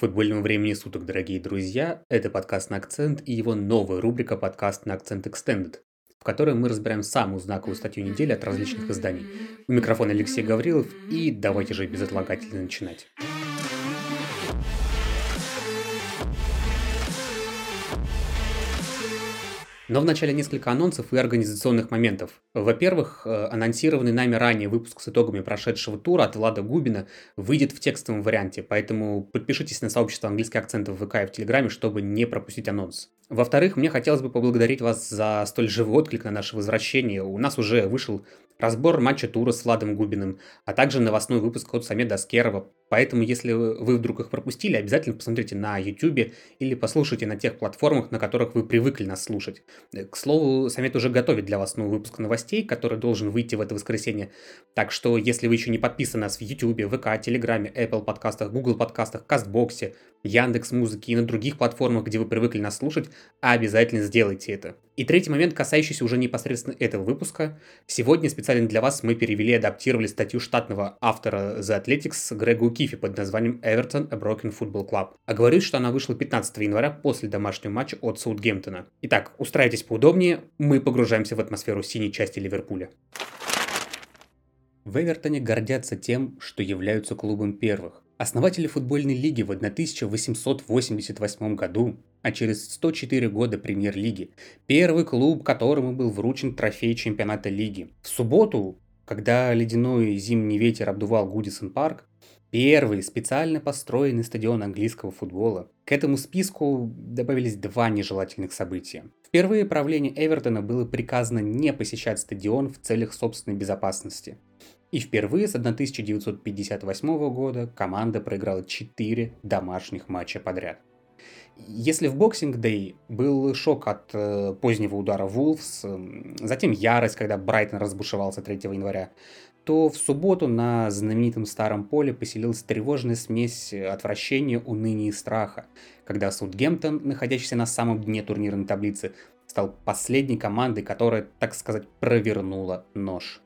Футбольного времени суток, дорогие друзья! Это подкаст на акцент и его новая рубрика подкаст на акцент Extended, в которой мы разбираем самую знаковую статью недели от различных изданий. У микрофона Алексей Гаврилов и давайте же безотлагательно начинать. Но вначале несколько анонсов и организационных моментов. Во-первых, э, анонсированный нами ранее выпуск с итогами прошедшего тура от Влада Губина выйдет в текстовом варианте, поэтому подпишитесь на сообщество английских акцентов в ВК и в Телеграме, чтобы не пропустить анонс. Во-вторых, мне хотелось бы поблагодарить вас за столь живой отклик на наше возвращение. У нас уже вышел разбор матча тура с Владом Губиным, а также новостной выпуск от Самеда Аскерова. Поэтому, если вы вдруг их пропустили, обязательно посмотрите на YouTube или послушайте на тех платформах, на которых вы привыкли нас слушать. К слову, Самет уже готовит для вас новый выпуск новостей, который должен выйти в это воскресенье. Так что, если вы еще не подписаны на нас в YouTube, ВК, Телеграме, Apple подкастах, Google подкастах, Кастбоксе, Яндекс Музыки и на других платформах, где вы привыкли нас слушать, обязательно сделайте это. И третий момент, касающийся уже непосредственно этого выпуска. Сегодня специально для вас мы перевели и адаптировали статью штатного автора The Athletics Грега Укифи под названием Everton A Broken Football Club. А говорит, что она вышла 15 января после домашнего матча от Саутгемптона. Итак, устраивайтесь поудобнее, мы погружаемся в атмосферу синей части Ливерпуля. В Эвертоне гордятся тем, что являются клубом первых. Основатели футбольной лиги в 1888 году, а через 104 года премьер-лиги, первый клуб, которому был вручен трофей чемпионата лиги. В субботу, когда ледяной зимний ветер обдувал Гудисон парк, первый специально построенный стадион английского футбола. К этому списку добавились два нежелательных события. Впервые правление Эвертона было приказано не посещать стадион в целях собственной безопасности. И впервые с 1958 года команда проиграла 4 домашних матча подряд. Если в Boxing Day был шок от э, позднего удара Вулфс, э, затем ярость, когда Брайтон разбушевался 3 января, то в субботу на знаменитом старом поле поселилась тревожная смесь отвращения, уныния и страха, когда Саутгемптон, находящийся на самом дне турнирной таблицы, стал последней командой, которая, так сказать, провернула нож.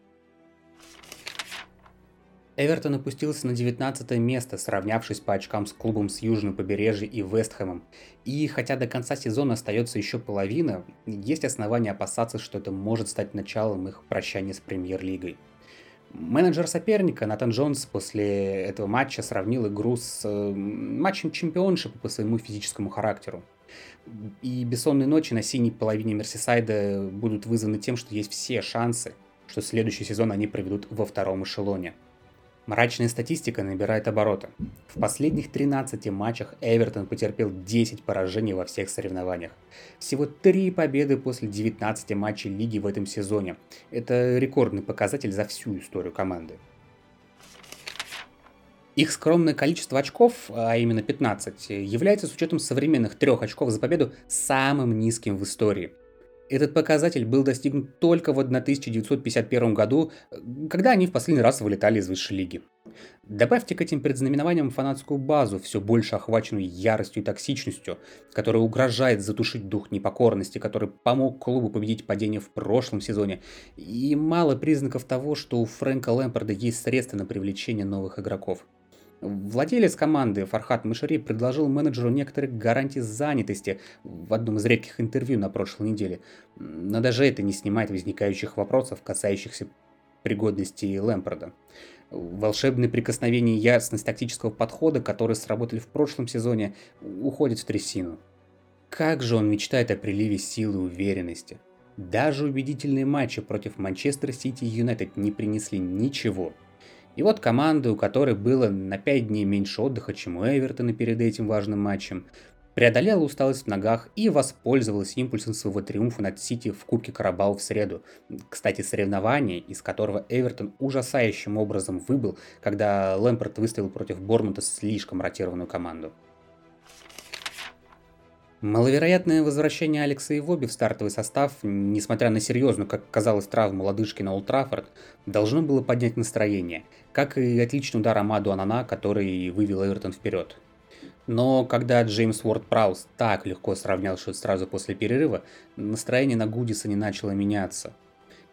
Эвертон опустился на 19 место, сравнявшись по очкам с клубом с южным побережья и Вестхэмом. И хотя до конца сезона остается еще половина, есть основания опасаться, что это может стать началом их прощания с премьер-лигой. Менеджер соперника Натан Джонс после этого матча сравнил игру с э, матчем чемпионшипа по своему физическому характеру. И бессонные ночи на синей половине Мерсисайда будут вызваны тем, что есть все шансы, что следующий сезон они проведут во втором эшелоне – Мрачная статистика набирает обороты. В последних 13 матчах Эвертон потерпел 10 поражений во всех соревнованиях. Всего 3 победы после 19 матчей лиги в этом сезоне. Это рекордный показатель за всю историю команды. Их скромное количество очков, а именно 15, является с учетом современных трех очков за победу самым низким в истории – этот показатель был достигнут только в 1951 году, когда они в последний раз вылетали из высшей лиги. Добавьте к этим предзнаменованиям фанатскую базу, все больше охваченную яростью и токсичностью, которая угрожает затушить дух непокорности, который помог клубу победить падение в прошлом сезоне, и мало признаков того, что у Фрэнка Лэмпорда есть средства на привлечение новых игроков. Владелец команды Фархат Мышари предложил менеджеру некоторые гарантии занятости в одном из редких интервью на прошлой неделе, но даже это не снимает возникающих вопросов, касающихся пригодности Лэмпорда. Волшебные прикосновения и ясность тактического подхода, которые сработали в прошлом сезоне, уходят в трясину. Как же он мечтает о приливе силы и уверенности. Даже убедительные матчи против Манчестер Сити и Юнайтед не принесли ничего – и вот команда, у которой было на 5 дней меньше отдыха, чем у Эвертона перед этим важным матчем, преодолела усталость в ногах и воспользовалась импульсом своего триумфа над Сити в Кубке Карабау в среду. Кстати, соревнование, из которого Эвертон ужасающим образом выбыл, когда Лэмпорт выставил против Бормута слишком ротированную команду. Маловероятное возвращение Алекса Ивоби в стартовый состав, несмотря на серьезную, как казалось, травму лодыжки на Олд должно было поднять настроение, как и отличный удар Амаду Анана, который вывел Эвертон вперед. Но когда Джеймс Уорд Праус так легко сравнял счет сразу после перерыва, настроение на Гудиса не начало меняться.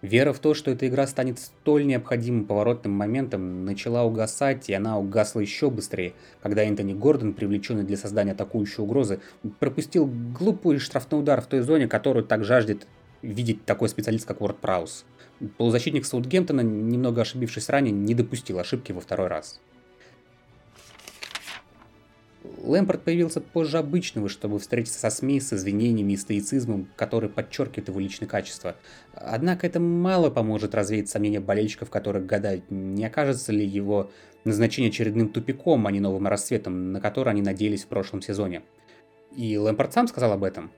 Вера в то, что эта игра станет столь необходимым поворотным моментом, начала угасать, и она угасла еще быстрее, когда Энтони Гордон, привлеченный для создания атакующей угрозы, пропустил глупый штрафной удар в той зоне, которую так жаждет видеть такой специалист, как Уорд Праус. Полузащитник Саутгемптона, немного ошибившись ранее, не допустил ошибки во второй раз. Лэмпорт появился позже обычного, чтобы встретиться со СМИ с извинениями и стоицизмом, который подчеркивает его личные качества. Однако это мало поможет развеять сомнения болельщиков, которых гадают, не окажется ли его назначение очередным тупиком, а не новым рассветом, на который они надеялись в прошлом сезоне. И Лэмпорт сам сказал об этом.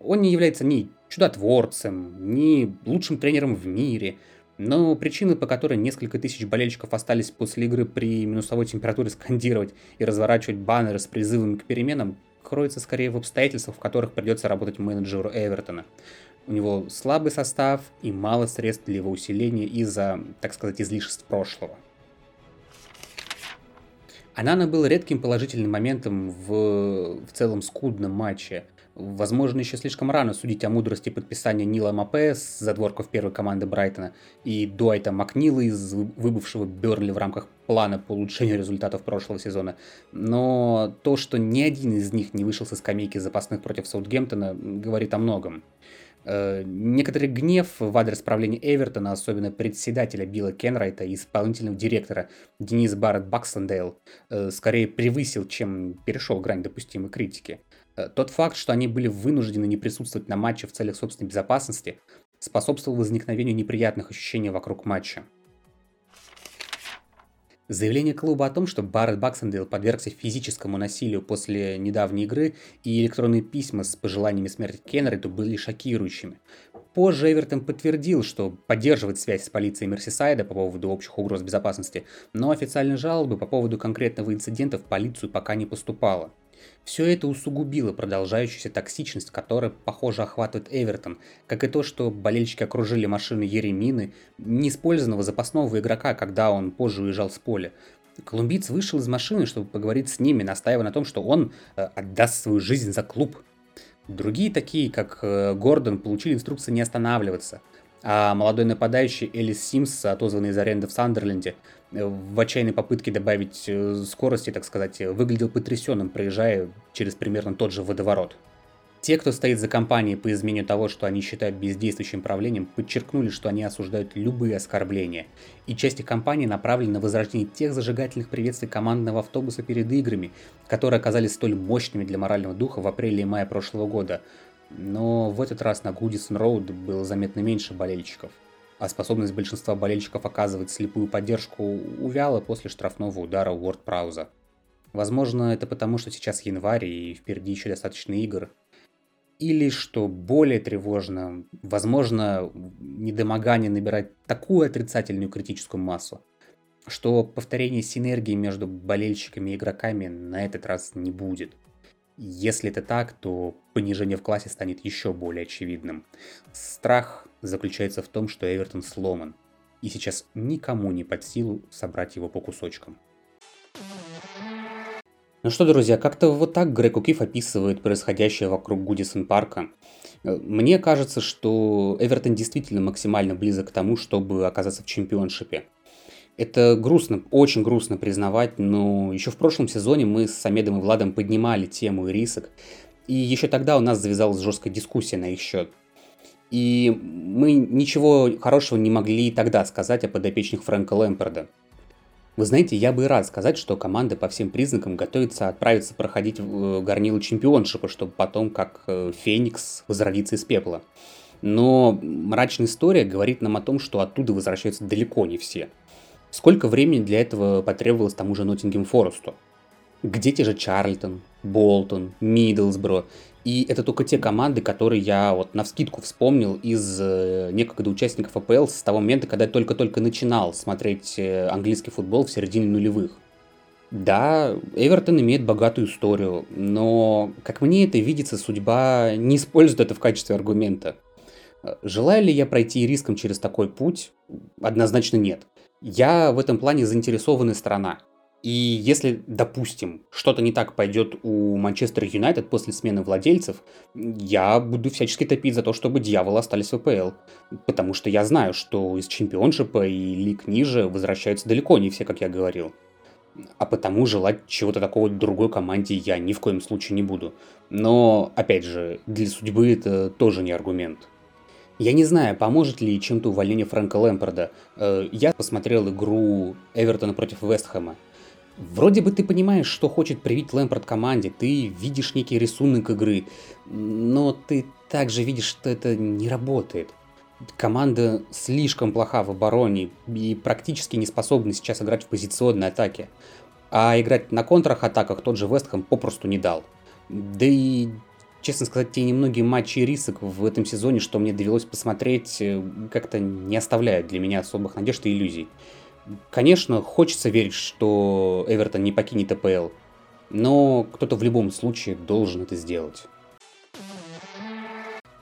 Он не является ни чудотворцем, ни лучшим тренером в мире – но причины, по которой несколько тысяч болельщиков остались после игры при минусовой температуре скандировать и разворачивать баннеры с призывами к переменам, кроются скорее в обстоятельствах, в которых придется работать менеджеру Эвертона. У него слабый состав и мало средств для его усиления из-за, так сказать, излишеств прошлого. Анана был редким положительным моментом в, в целом скудном матче. Возможно, еще слишком рано судить о мудрости подписания Нила Мапе с задворков первой команды Брайтона и Дуайта Макнила из выбывшего Берли в рамках плана по улучшению результатов прошлого сезона. Но то, что ни один из них не вышел со скамейки запасных против Саутгемптона, говорит о многом. Э, некоторый гнев в адрес правления Эвертона, особенно председателя Билла Кенрайта и исполнительного директора Дениса Барретт Бакслендейл, э, скорее превысил, чем перешел грань допустимой критики. Э, тот факт, что они были вынуждены не присутствовать на матче в целях собственной безопасности, способствовал возникновению неприятных ощущений вокруг матча. Заявление клуба о том, что Барретт Баксендейл подвергся физическому насилию после недавней игры и электронные письма с пожеланиями смерти Кеннериду были шокирующими. Позже Эвертон подтвердил, что поддерживает связь с полицией Мерсисайда по поводу общих угроз безопасности, но официальной жалобы по поводу конкретного инцидента в полицию пока не поступало. Все это усугубило продолжающуюся токсичность, которая, похоже, охватывает Эвертон, как и то, что болельщики окружили машину Еремины, неиспользованного запасного игрока, когда он позже уезжал с поля. Колумбиец вышел из машины, чтобы поговорить с ними, настаивая на том, что он э, отдаст свою жизнь за клуб. Другие, такие как э, Гордон, получили инструкции не останавливаться – а молодой нападающий Элис Симс, отозванный из аренды в Сандерленде, э, в отчаянной попытке добавить э, скорости, так сказать, выглядел потрясенным, проезжая через примерно тот же водоворот. Те, кто стоит за компанией по изменению того, что они считают бездействующим правлением, подчеркнули, что они осуждают любые оскорбления. И части компании направлены на возрождение тех зажигательных приветствий командного автобуса перед играми, которые оказались столь мощными для морального духа в апреле и мае прошлого года но в этот раз на Гудисон Роуд было заметно меньше болельщиков, а способность большинства болельщиков оказывать слепую поддержку увяла после штрафного удара Уорд Прауза. Возможно, это потому, что сейчас январь и впереди еще достаточно игр. Или, что более тревожно, возможно, недомогание набирать такую отрицательную критическую массу, что повторения синергии между болельщиками и игроками на этот раз не будет. Если это так, то понижение в классе станет еще более очевидным. Страх заключается в том, что Эвертон сломан, и сейчас никому не под силу собрать его по кусочкам. Ну что, друзья, как-то вот так Грег Укиф описывает происходящее вокруг Гудисон Парка. Мне кажется, что Эвертон действительно максимально близок к тому, чтобы оказаться в чемпионшипе. Это грустно, очень грустно признавать, но еще в прошлом сезоне мы с Самедом и Владом поднимали тему рисок, и еще тогда у нас завязалась жесткая дискуссия на их счет. И мы ничего хорошего не могли тогда сказать о подопечных Фрэнка Лэмперда. Вы знаете, я бы и рад сказать, что команда по всем признакам готовится отправиться проходить э, горнило чемпионшипа, чтобы потом, как э, Феникс, возродиться из пепла. Но мрачная история говорит нам о том, что оттуда возвращаются далеко не все – Сколько времени для этого потребовалось тому же Ноттингем Форесту? Где те же Чарльтон, Болтон, Миддлсбро? И это только те команды, которые я вот на вскидку вспомнил из э, некогда участников АПЛ с того момента, когда я только-только начинал смотреть э, английский футбол в середине нулевых. Да, Эвертон имеет богатую историю, но, как мне это видится, судьба не использует это в качестве аргумента. Желаю ли я пройти риском через такой путь? Однозначно нет. Я в этом плане заинтересованная сторона. И если, допустим, что-то не так пойдет у Манчестер Юнайтед после смены владельцев, я буду всячески топить за то, чтобы дьяволы остались в ВПЛ. Потому что я знаю, что из чемпионшипа и лиг ниже возвращаются далеко не все, как я говорил. А потому желать чего-то такого другой команде я ни в коем случае не буду. Но, опять же, для судьбы это тоже не аргумент. Я не знаю, поможет ли чем-то увольнение Фрэнка Лэмпорда. Э, я посмотрел игру Эвертона против Вестхэма. Вроде бы ты понимаешь, что хочет привить Лэмпорт команде, ты видишь некий рисунок игры, но ты также видишь, что это не работает. Команда слишком плоха в обороне и практически не способна сейчас играть в позиционной атаке. А играть на контрах-атаках тот же Вестхэм попросту не дал. Да и, честно сказать, те немногие матчи рисок в этом сезоне, что мне довелось посмотреть, э, как-то не оставляют для меня особых надежд и иллюзий. Конечно, хочется верить, что Эвертон не покинет АПЛ, но кто-то в любом случае должен это сделать.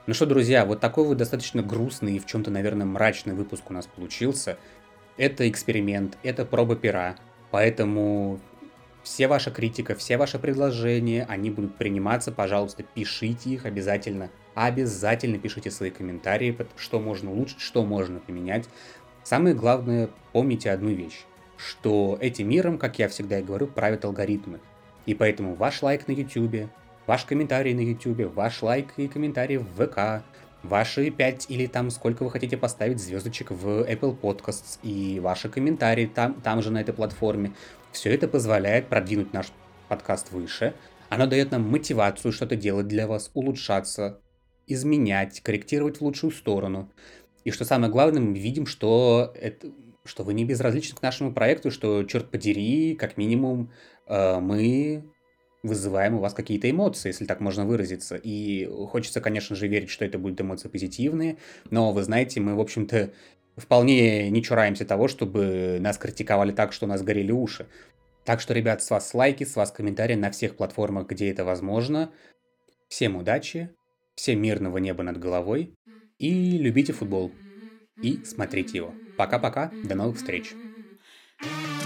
Ну что, друзья, вот такой вот достаточно грустный и в чем-то, наверное, мрачный выпуск у нас получился. Это эксперимент, это проба пера, поэтому все ваша критика, все ваши предложения, они будут приниматься, пожалуйста, пишите их обязательно. Обязательно пишите свои комментарии, что можно улучшить, что можно поменять. Самое главное, помните одну вещь, что этим миром, как я всегда и говорю, правят алгоритмы. И поэтому ваш лайк на YouTube, ваш комментарий на YouTube, ваш лайк и комментарий в ВК, ваши 5 или там сколько вы хотите поставить звездочек в Apple Podcasts и ваши комментарии там, там же на этой платформе. Все это позволяет продвинуть наш подкаст выше. Оно дает нам мотивацию что-то делать для вас, улучшаться, изменять, корректировать в лучшую сторону. И что самое главное, мы видим, что, это, что вы не безразличны к нашему проекту, что, черт подери, как минимум, э, мы вызываем у вас какие-то эмоции, если так можно выразиться. И хочется, конечно же, верить, что это будут эмоции позитивные, но вы знаете, мы, в общем-то, вполне не чураемся того, чтобы нас критиковали так, что у нас горели уши. Так что, ребят, с вас лайки, с вас комментарии на всех платформах, где это возможно. Всем удачи, всем мирного неба над головой и любите футбол. И смотрите его. Пока-пока, до новых встреч. you